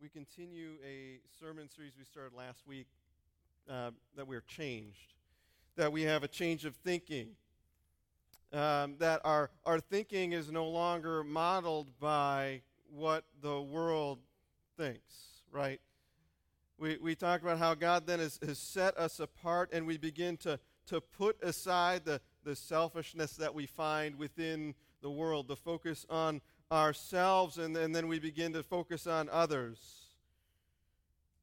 we continue a sermon series we started last week uh, that we're changed, that we have a change of thinking, um, that our, our thinking is no longer modeled by what the world thinks, right? We, we talk about how God then has, has set us apart and we begin to, to put aside the, the selfishness that we find within the world, the focus on ourselves, and, and then we begin to focus on others.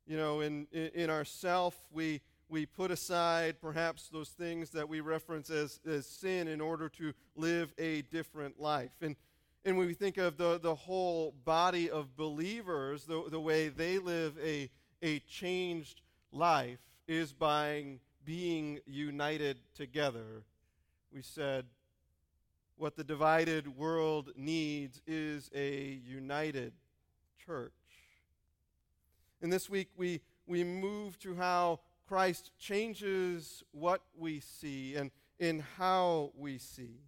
You know, in, in, in ourself, we, we put aside perhaps those things that we reference as, as sin in order to live a different life. And, and when we think of the, the whole body of believers, the, the way they live a, a changed life is by being united together. We said what the divided world needs is a united church. And this week we, we move to how Christ changes what we see and in how we see.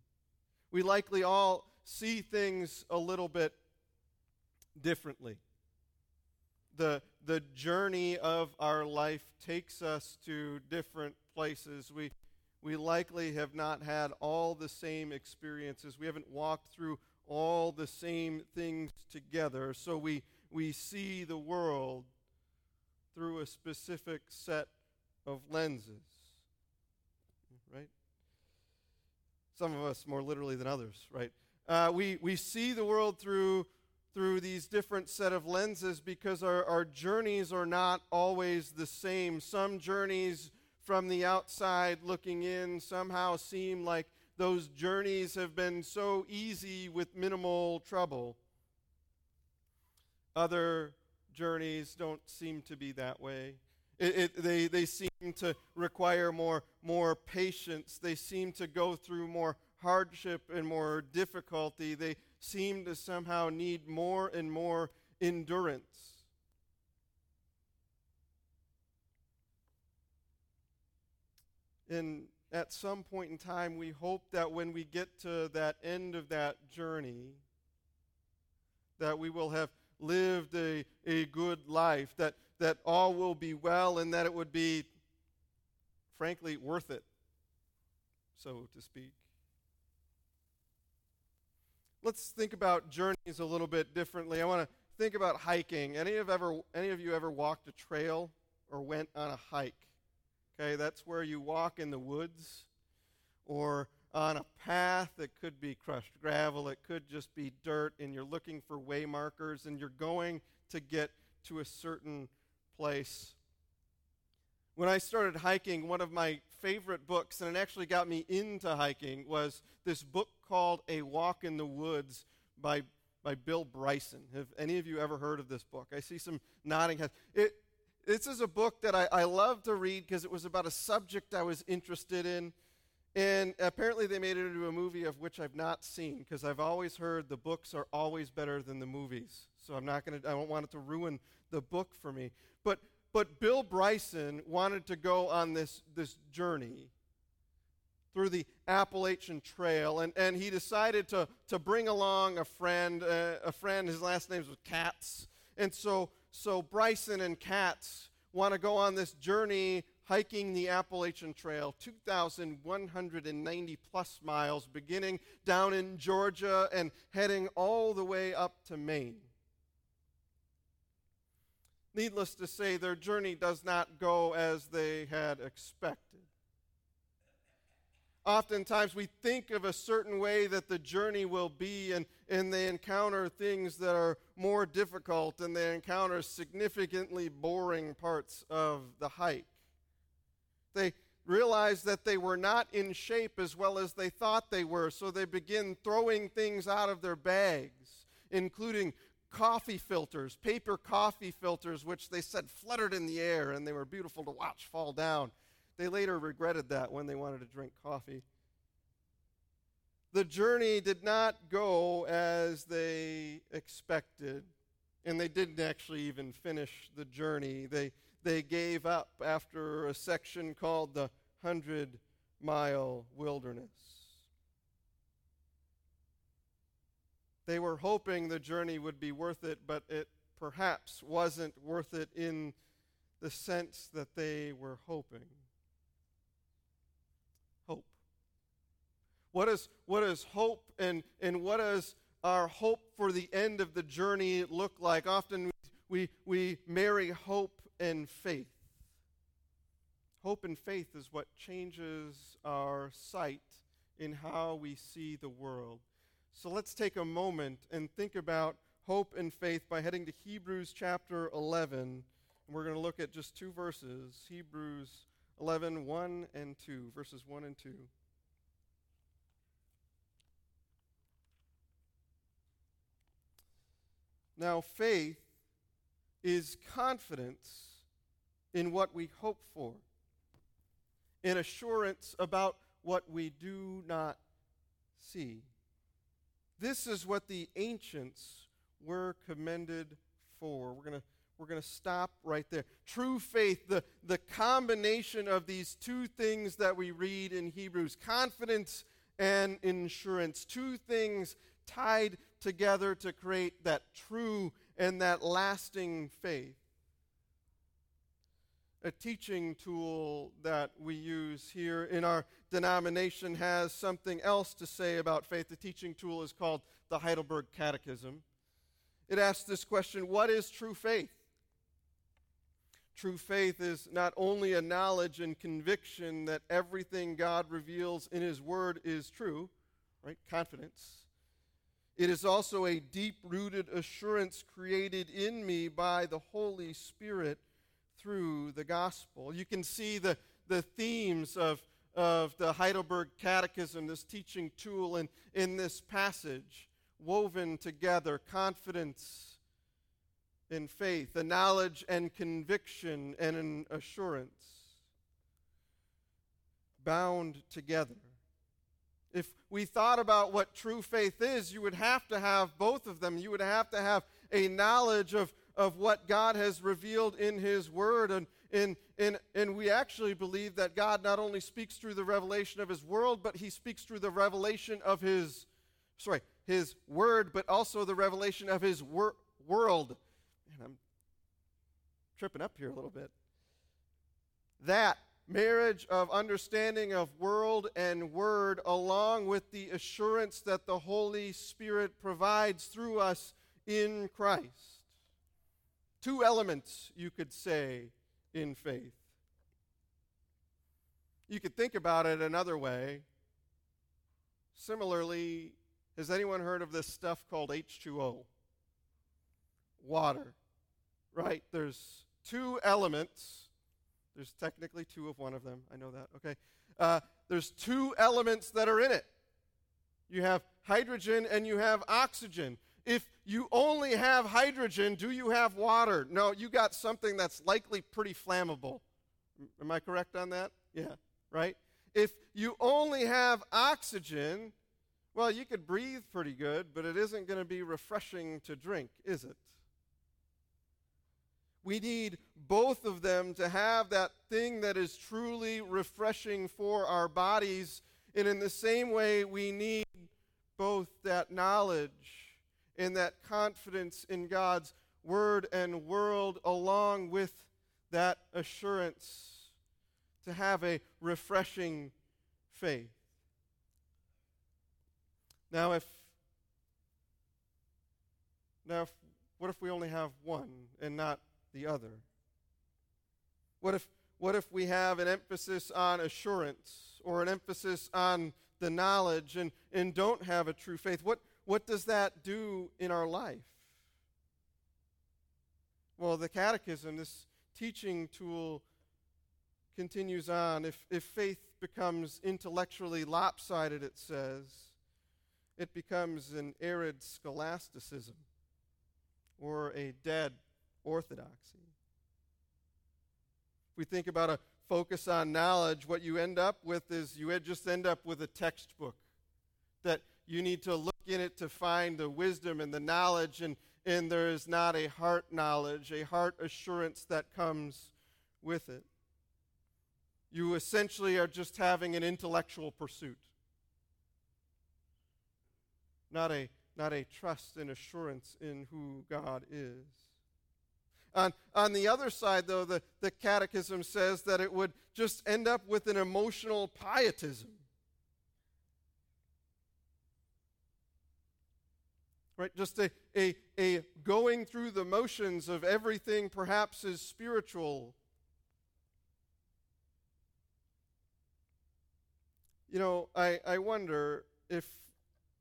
We likely all see things a little bit differently. The, the journey of our life takes us to different places. We, we likely have not had all the same experiences. We haven't walked through all the same things together. So we, we see the world through a specific set of lenses. Right? Some of us more literally than others, right? Uh, we, we see the world through, through these different set of lenses because our, our journeys are not always the same. Some journeys from the outside looking in somehow seem like those journeys have been so easy with minimal trouble. Other journeys don't seem to be that way. It, it, they, they seem to require more, more patience. They seem to go through more hardship and more difficulty. They seem to somehow need more and more endurance. And at some point in time, we hope that when we get to that end of that journey, that we will have lived a, a good life, that, that all will be well, and that it would be, frankly, worth it, so to speak. Let's think about journeys a little bit differently. I want to think about hiking. Any of, ever, any of you ever walked a trail or went on a hike? Okay, that's where you walk in the woods or on a path that could be crushed gravel, it could just be dirt, and you're looking for way markers and you're going to get to a certain place. When I started hiking, one of my favorite books, and it actually got me into hiking, was this book called A Walk in the Woods by, by Bill Bryson. Have any of you ever heard of this book? I see some nodding heads. It, this is a book that I, I love to read because it was about a subject I was interested in. And apparently, they made it into a movie of which I've not seen because I've always heard the books are always better than the movies. So I'm not going to, I don't want it to ruin the book for me. But, but Bill Bryson wanted to go on this, this journey through the Appalachian Trail, and, and he decided to, to bring along a friend. Uh, a friend, his last name was Katz. And so so Bryson and Katz want to go on this journey hiking the Appalachian Trail, 2,190 plus miles, beginning down in Georgia and heading all the way up to Maine. Needless to say, their journey does not go as they had expected. Oftentimes, we think of a certain way that the journey will be, and, and they encounter things that are more difficult, and they encounter significantly boring parts of the hike. They realize that they were not in shape as well as they thought they were, so they begin throwing things out of their bags, including coffee filters, paper coffee filters, which they said fluttered in the air and they were beautiful to watch fall down. They later regretted that when they wanted to drink coffee. The journey did not go as they expected, and they didn't actually even finish the journey. They, they gave up after a section called the Hundred Mile Wilderness. They were hoping the journey would be worth it, but it perhaps wasn't worth it in the sense that they were hoping. Hope. What is, what is hope and, and what does our hope for the end of the journey look like? Often we, we marry hope and faith. Hope and faith is what changes our sight in how we see the world. So let's take a moment and think about hope and faith by heading to Hebrews chapter 11. And we're going to look at just two verses Hebrews 11, 1 and 2, verses 1 and 2. Now, faith is confidence in what we hope for, an assurance about what we do not see. This is what the ancients were commended for. We're going to we're going to stop right there. True faith, the, the combination of these two things that we read in Hebrews confidence and insurance, two things tied together to create that true and that lasting faith. A teaching tool that we use here in our denomination has something else to say about faith. The teaching tool is called the Heidelberg Catechism. It asks this question What is true faith? True faith is not only a knowledge and conviction that everything God reveals in His Word is true, right? Confidence. It is also a deep rooted assurance created in me by the Holy Spirit through the gospel. You can see the, the themes of, of the Heidelberg Catechism, this teaching tool, in, in this passage, woven together confidence in faith, a knowledge and conviction and an assurance, bound together. If we thought about what true faith is, you would have to have both of them. You would have to have a knowledge of, of what God has revealed in His Word. And, and, and, and we actually believe that God not only speaks through the revelation of His world, but He speaks through the revelation of His, sorry, His Word, but also the revelation of His wor- world. And I'm tripping up here a little bit. That marriage of understanding of world and word, along with the assurance that the Holy Spirit provides through us in Christ. Two elements, you could say, in faith. You could think about it another way. Similarly, has anyone heard of this stuff called H2O? Water. Right? There's two elements there's technically two of one of them. I know that. Okay. Uh, there's two elements that are in it. You have hydrogen and you have oxygen. If you only have hydrogen, do you have water? No, you got something that's likely pretty flammable. Am I correct on that? Yeah, right? If you only have oxygen, well, you could breathe pretty good, but it isn't going to be refreshing to drink, is it? We need both of them to have that thing that is truly refreshing for our bodies. And in the same way, we need both that knowledge and that confidence in God's word and world, along with that assurance to have a refreshing faith. Now, if now, if, what if we only have one and not the other? What if, what if we have an emphasis on assurance or an emphasis on the knowledge and, and don't have a true faith? What, what does that do in our life? Well, the catechism, this teaching tool, continues on. If, if faith becomes intellectually lopsided, it says, it becomes an arid scholasticism or a dead orthodoxy. If we think about a focus on knowledge, what you end up with is you just end up with a textbook that you need to look in it to find the wisdom and the knowledge, and, and there is not a heart knowledge, a heart assurance that comes with it. You essentially are just having an intellectual pursuit, not a, not a trust and assurance in who God is. On, on the other side, though, the, the Catechism says that it would just end up with an emotional pietism. Right? Just a, a, a going through the motions of everything perhaps is spiritual. You know, I, I wonder if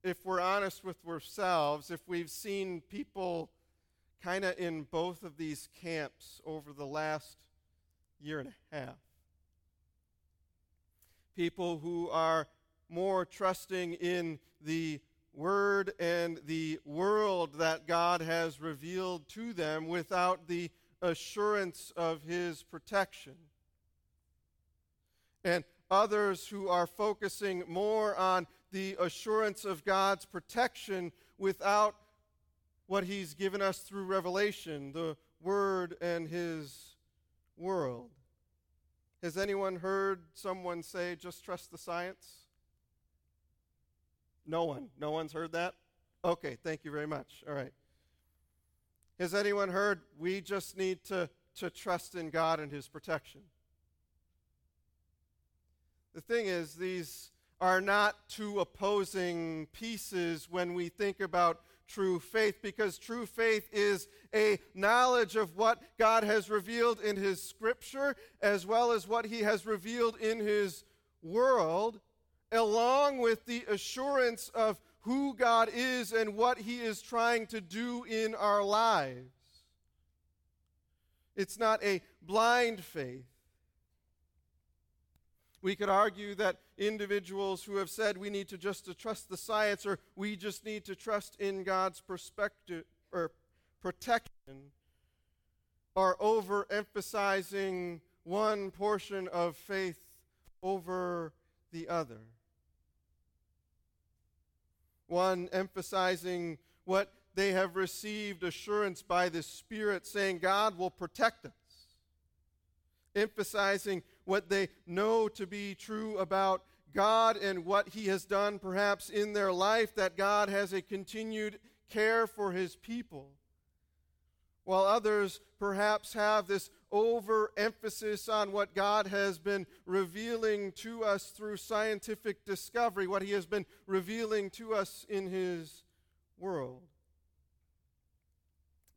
if we're honest with ourselves, if we've seen people kind of in both of these camps over the last year and a half. People who are more trusting in the Word and the world that God has revealed to them without the assurance of His protection. And others who are focusing more on the assurance of God's protection without what He's given us through revelation, the Word and His world. Has anyone heard someone say, just trust the science? No one. No one's heard that? Okay, thank you very much. All right. Has anyone heard, we just need to, to trust in God and His protection? The thing is, these are not two opposing pieces when we think about true faith because true faith is a knowledge of what God has revealed in His Scripture as well as what He has revealed in His world, along with the assurance of who God is and what He is trying to do in our lives. It's not a blind faith. We could argue that individuals who have said we need to just to trust the science or we just need to trust in God's perspective or protection are overemphasizing one portion of faith over the other. One emphasizing what they have received assurance by the Spirit, saying God will protect us. Emphasizing what they know to be true about God and what He has done perhaps in their life, that God has a continued care for His people. While others perhaps have this overemphasis on what God has been revealing to us through scientific discovery, what He has been revealing to us in His world.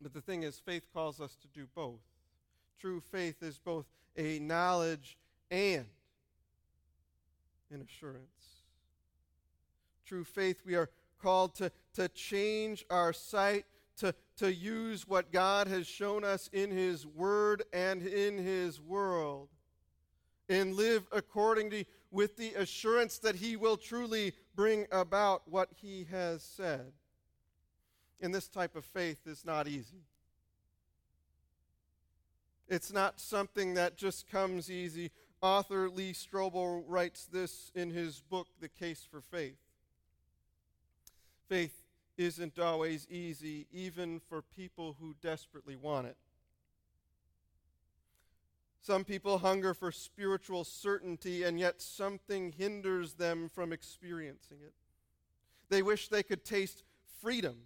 But the thing is, faith calls us to do both. True faith is both a knowledge and an assurance. True faith, we are called to, to change our sight, to, to use what God has shown us in His Word and in His world, and live accordingly with the assurance that He will truly bring about what He has said. And this type of faith is not easy. It's not something that just comes easy. Author Lee Strobel writes this in his book, The Case for Faith. Faith isn't always easy, even for people who desperately want it. Some people hunger for spiritual certainty, and yet something hinders them from experiencing it. They wish they could taste freedom,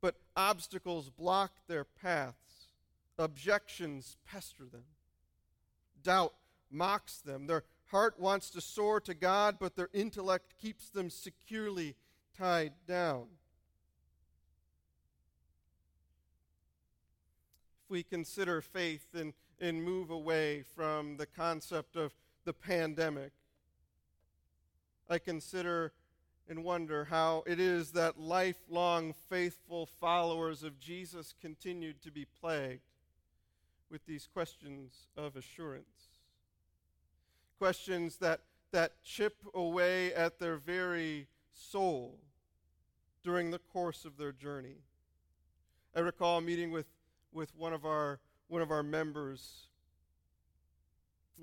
but obstacles block their paths. Objections pester them. Doubt mocks them. Their heart wants to soar to God, but their intellect keeps them securely tied down. If we consider faith and, and move away from the concept of the pandemic, I consider and wonder how it is that lifelong faithful followers of Jesus continued to be plagued with these questions of assurance questions that, that chip away at their very soul during the course of their journey. I recall meeting with, with one, of our, one of our members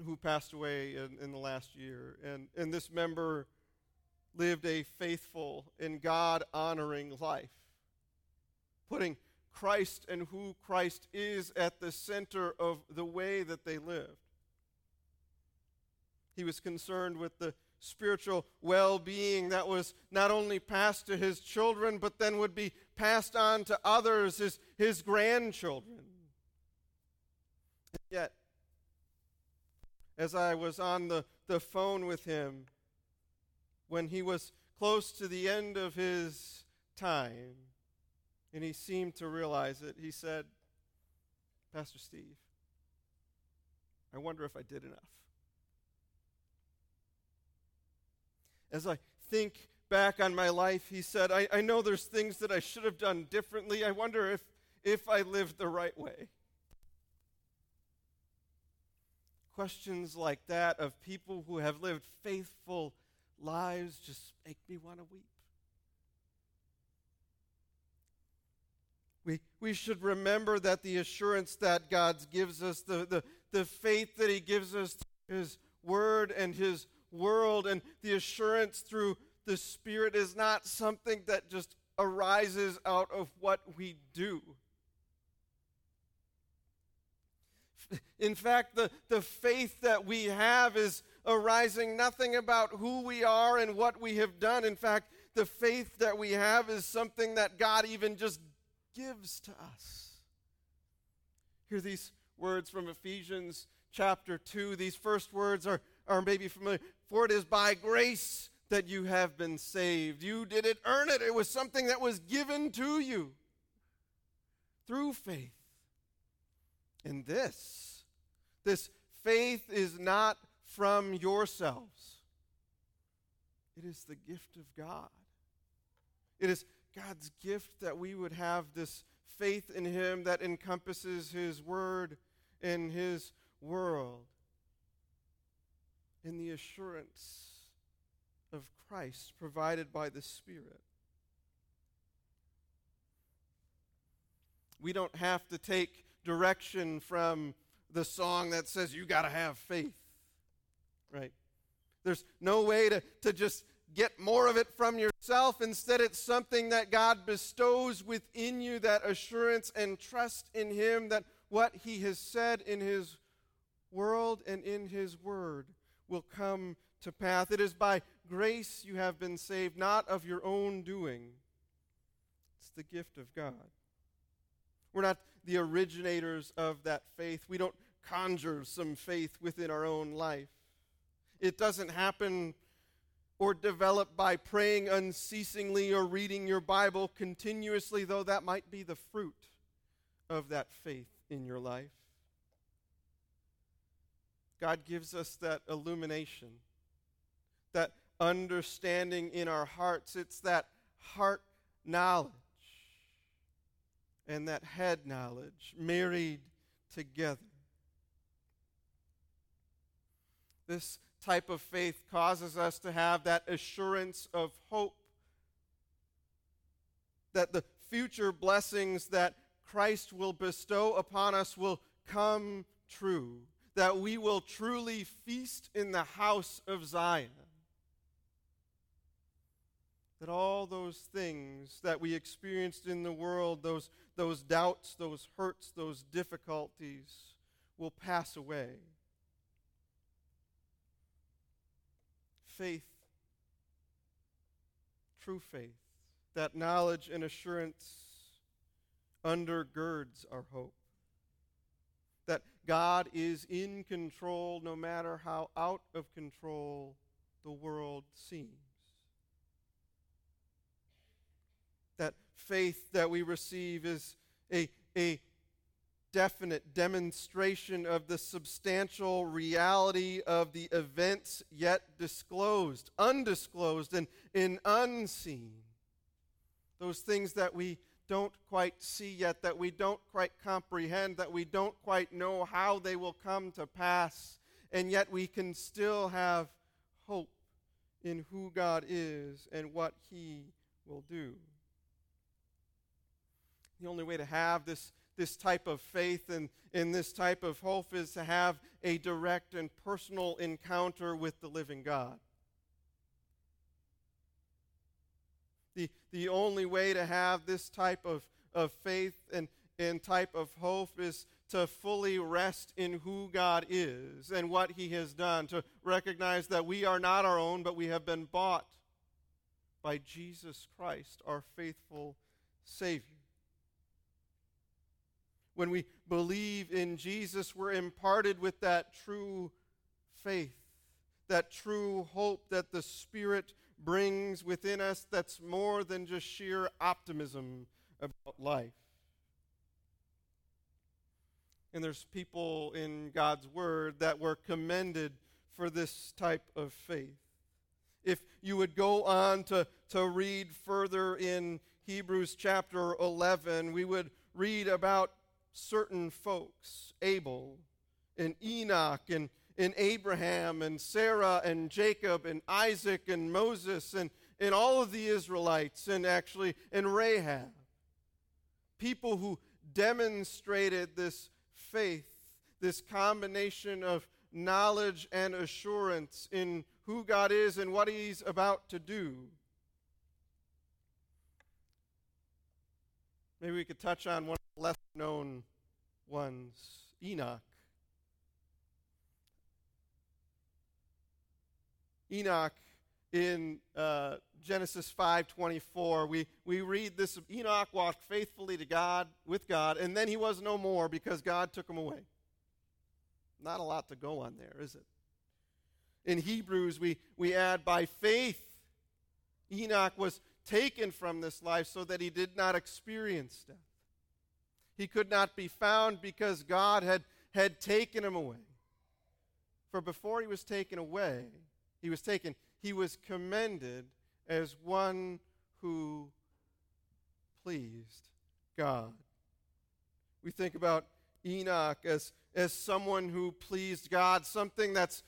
who passed away in, in the last year. And, and this member lived a faithful and God honoring life, putting Christ and who Christ is at the center of the way that they lived. He was concerned with the spiritual well being that was not only passed to his children, but then would be passed on to others, his, his grandchildren. Yet, as I was on the, the phone with him, when he was close to the end of his time, and he seemed to realize it, he said, Pastor Steve, I wonder if I did enough. As I think back on my life, he said, I, I know there's things that I should have done differently. I wonder if, if I lived the right way. Questions like that of people who have lived faithful lives just make me want to weep. We, we should remember that the assurance that God gives us, the, the, the faith that He gives us His Word and His world, and the assurance through the Spirit is not something that just arises out of what we do. In fact, the, the faith that we have is arising nothing about who we are and what we have done. In fact, the faith that we have is something that God even just gives to us. Hear these words from Ephesians chapter 2. These first words are, are maybe familiar. For it is by grace that you have been saved. You didn't earn it, it was something that was given to you through faith. And this, this faith is not from yourselves, it is the gift of God. It is God's gift that we would have this faith in Him that encompasses His Word and His world, in the assurance of Christ provided by the Spirit. We don't have to take direction from the song that says you got to have faith, right? There's no way to, to just get more of it from yourself. Instead, it's something that God bestows within you that assurance and trust in Him that what He has said in His world and in His word will come to pass. It is by grace you have been saved, not of your own doing. It's the gift of God. We're not the originators of that faith. We don't conjure some faith within our own life. It doesn't happen or developed by praying unceasingly or reading your Bible continuously, though that might be the fruit of that faith in your life. God gives us that illumination, that understanding in our hearts. It's that heart knowledge and that head knowledge married together. This type of faith causes us to have that assurance of hope that the future blessings that Christ will bestow upon us will come true, that we will truly feast in the house of Zion. That all those things that we experienced in the world, those, those doubts, those hurts, those difficulties, will pass away. Faith, true faith, that knowledge and assurance undergirds our hope. That God is in control no matter how out of control the world seems. That faith that we receive is a, a definite demonstration of the substantial reality of the events yet disclosed, undisclosed, and, and unseen. Those things that we don't quite see yet, that we don't quite comprehend, that we don't quite know how they will come to pass, and yet we can still have hope in who God is and what He will do. The only way to have this this type of faith and, and this type of hope is to have a direct and personal encounter with the living God. The, the only way to have this type of, of faith and, and type of hope is to fully rest in who God is and what He has done, to recognize that we are not our own, but we have been bought by Jesus Christ, our faithful Savior. When we believe in Jesus, we're imparted with that true faith, that true hope that the Spirit brings within us that's more than just sheer optimism about life. And there's people in God's Word that were commended for this type of faith. If you would go on to, to read further in Hebrews chapter 11, we would read about certain folks Abel and Enoch and, and Abraham and Sarah and Jacob and Isaac and Moses and, and all of the Israelites and actually and Rahab. People who demonstrated this faith, this combination of knowledge and assurance in who God is and what He's about to do. Maybe we could touch on one of the less known ones Enoch. Enoch in uh, Genesis 5:24 we, we read this Enoch walked faithfully to God with God and then he was no more because God took him away. Not a lot to go on there, is it? In Hebrews we, we add by faith Enoch was taken from this life so that he did not experience death. He could not be found because God had, had taken him away. For before he was taken away, he was taken, he was commended as one who pleased God. We think about Enoch as, as someone who pleased God, something that's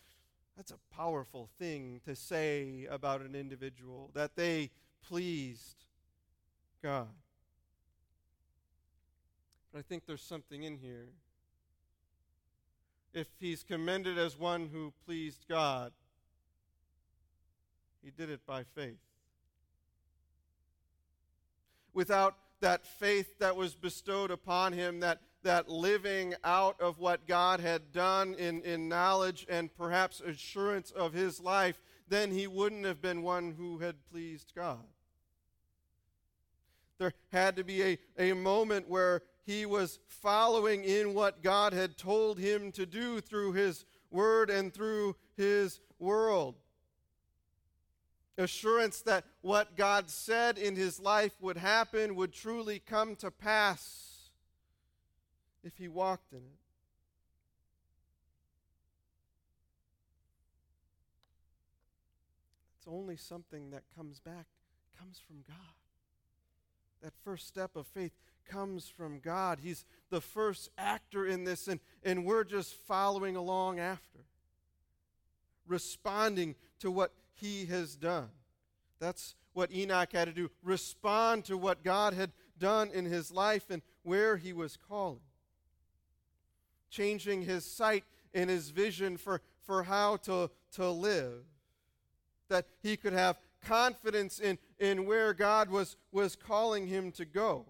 that's a powerful thing to say about an individual, that they pleased God. But I think there's something in here. If he's commended as one who pleased God, he did it by faith. Without that faith that was bestowed upon him, that, that living out of what God had done in, in knowledge and perhaps assurance of his life, then he wouldn't have been one who had pleased God. There had to be a, a moment where he was following in what God had told him to do through his word and through his world. Assurance that what God said in his life would happen would truly come to pass if he walked in it. It's only something that comes back, comes from God. That first step of faith comes from God. He's the first actor in this, and, and we're just following along after, responding to what He has done. That's what Enoch had to do respond to what God had done in his life and where he was calling. Changing his sight and his vision for, for how to, to live. That he could have confidence in, in where God was, was calling him to go.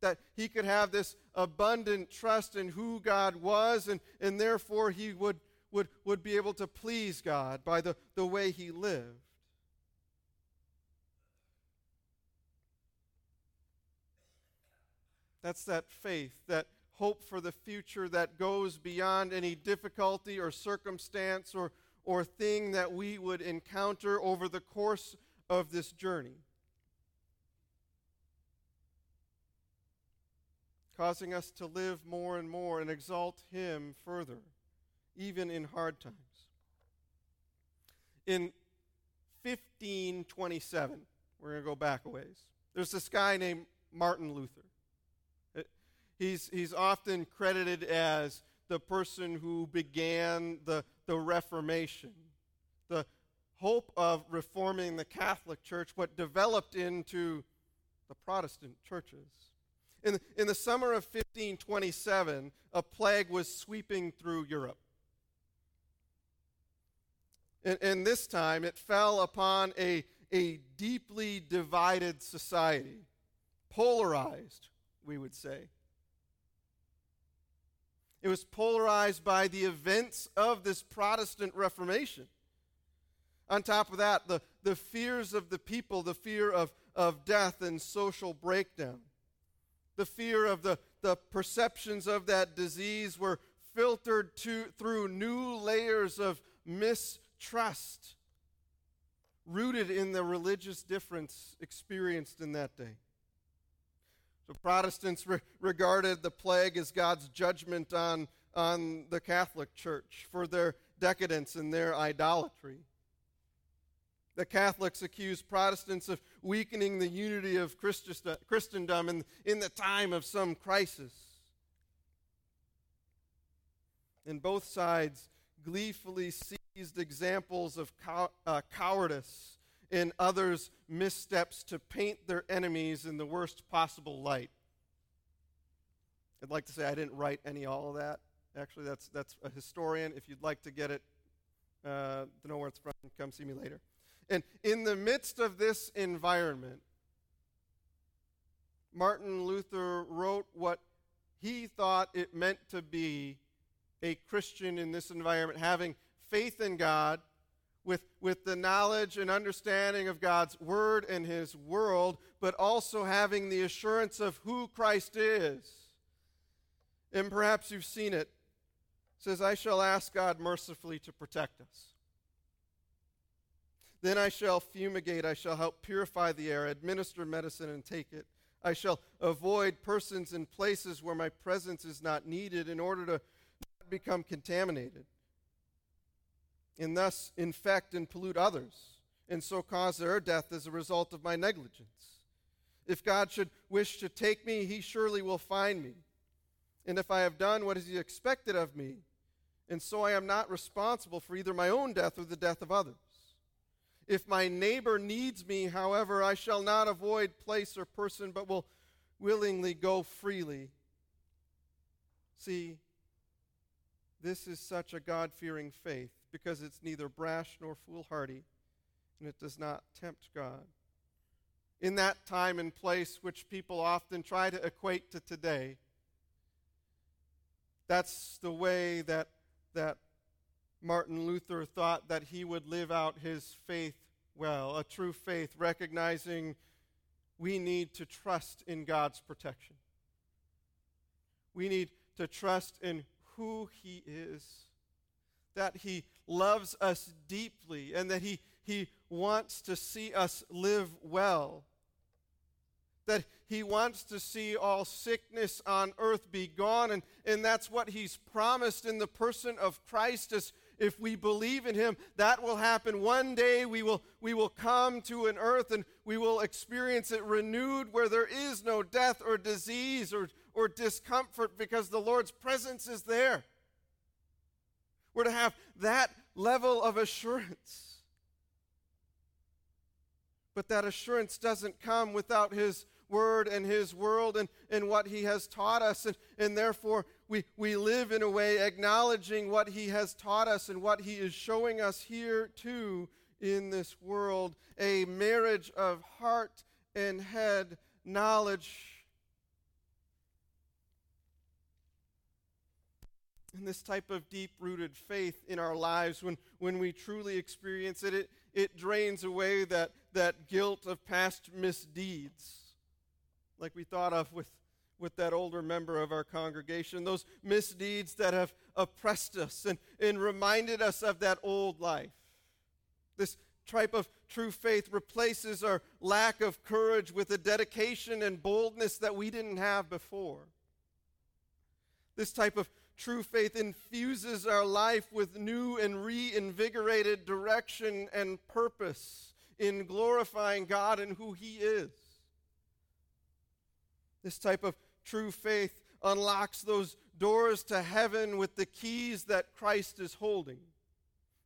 That he could have this abundant trust in who God was, and, and therefore he would, would, would be able to please God by the, the way he lived. That's that faith, that hope for the future that goes beyond any difficulty or circumstance or, or thing that we would encounter over the course of this journey. Causing us to live more and more and exalt Him further, even in hard times. In 1527, we're going to go back a ways, there's this guy named Martin Luther. Uh, he's, he's often credited as the person who began the, the Reformation, the hope of reforming the Catholic Church, what developed into the Protestant churches. In, in the summer of 1527, a plague was sweeping through Europe. And, and this time it fell upon a, a deeply divided society, polarized, we would say. It was polarized by the events of this Protestant Reformation. On top of that, the, the fears of the people, the fear of, of death and social breakdown. The fear of the, the perceptions of that disease were filtered to, through new layers of mistrust rooted in the religious difference experienced in that day. So Protestants re- regarded the plague as God's judgment on, on the Catholic Church for their decadence and their idolatry. The Catholics accused Protestants of weakening the unity of Christendom in, in the time of some crisis. And both sides gleefully seized examples of cow- uh, cowardice in others' missteps to paint their enemies in the worst possible light. I'd like to say I didn't write any all of that. Actually, that's, that's a historian. If you'd like to get it, uh, to know where it's from, come see me later. And in the midst of this environment, Martin Luther wrote what he thought it meant to be a Christian in this environment, having faith in God with, with the knowledge and understanding of God's Word and His world, but also having the assurance of who Christ is. And perhaps you've seen it. it says, I shall ask God mercifully to protect us. Then I shall fumigate, I shall help purify the air, administer medicine, and take it. I shall avoid persons and places where my presence is not needed in order to not become contaminated, and thus infect and pollute others, and so cause their death as a result of my negligence. If God should wish to take me, he surely will find me. And if I have done what is expected of me, and so I am not responsible for either my own death or the death of others. If my neighbor needs me, however, I shall not avoid place or person, but will willingly go freely. See, this is such a God fearing faith because it's neither brash nor foolhardy, and it does not tempt God. In that time and place, which people often try to equate to today, that's the way that, that Martin Luther thought that he would live out his faith well, a true faith, recognizing we need to trust in God's protection. We need to trust in who He is, that He loves us deeply, and that He, he wants to see us live well. That he wants to see all sickness on earth be gone, and, and that's what he's promised in the person of Christ as if we believe in him, that will happen. One day we will, we will come to an earth and we will experience it renewed where there is no death or disease or, or discomfort because the Lord's presence is there. We're to have that level of assurance. But that assurance doesn't come without his word and his world and, and what he has taught us. And, and therefore, we, we live in a way acknowledging what he has taught us and what he is showing us here too in this world a marriage of heart and head knowledge. And this type of deep rooted faith in our lives, when, when we truly experience it, it, it drains away that, that guilt of past misdeeds like we thought of with, with that older member of our congregation, those misdeeds that have oppressed us and, and reminded us of that old life. This type of true faith replaces our lack of courage with a dedication and boldness that we didn't have before. This type of true faith infuses our life with new and reinvigorated direction and purpose in glorifying God and who He is. This type of true faith unlocks those doors to heaven with the keys that Christ is holding.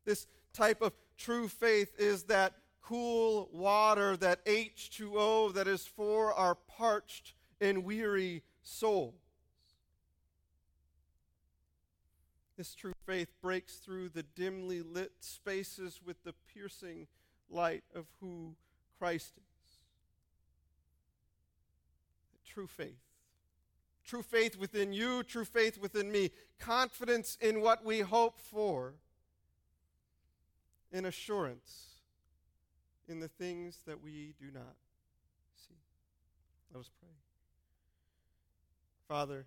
This type of true faith is that cool water, that H2O that is for our parched and weary souls. This true faith breaks through the dimly lit spaces with the piercing light of who Christ is true faith. True faith within you, true faith within me, confidence in what we hope for, and assurance in the things that we do not see. Let us pray. Father,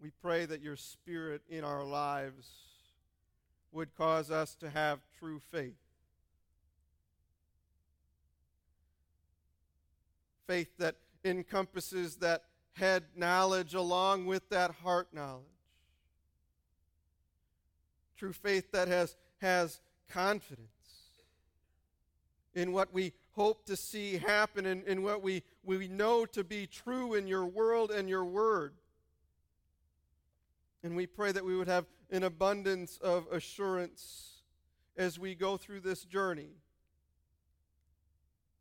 we pray that your Spirit in our lives would cause us to have true faith. Faith that encompasses that head knowledge along with that heart knowledge. True faith that has, has confidence in what we hope to see happen and in what we, we know to be true in your world and your word. And we pray that we would have an abundance of assurance as we go through this journey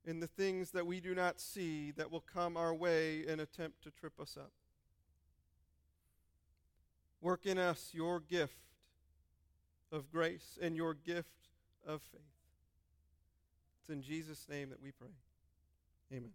in the things that we do not see that will come our way and attempt to trip us up. Work in us your gift of grace and your gift of faith. It's in Jesus' name that we pray. Amen.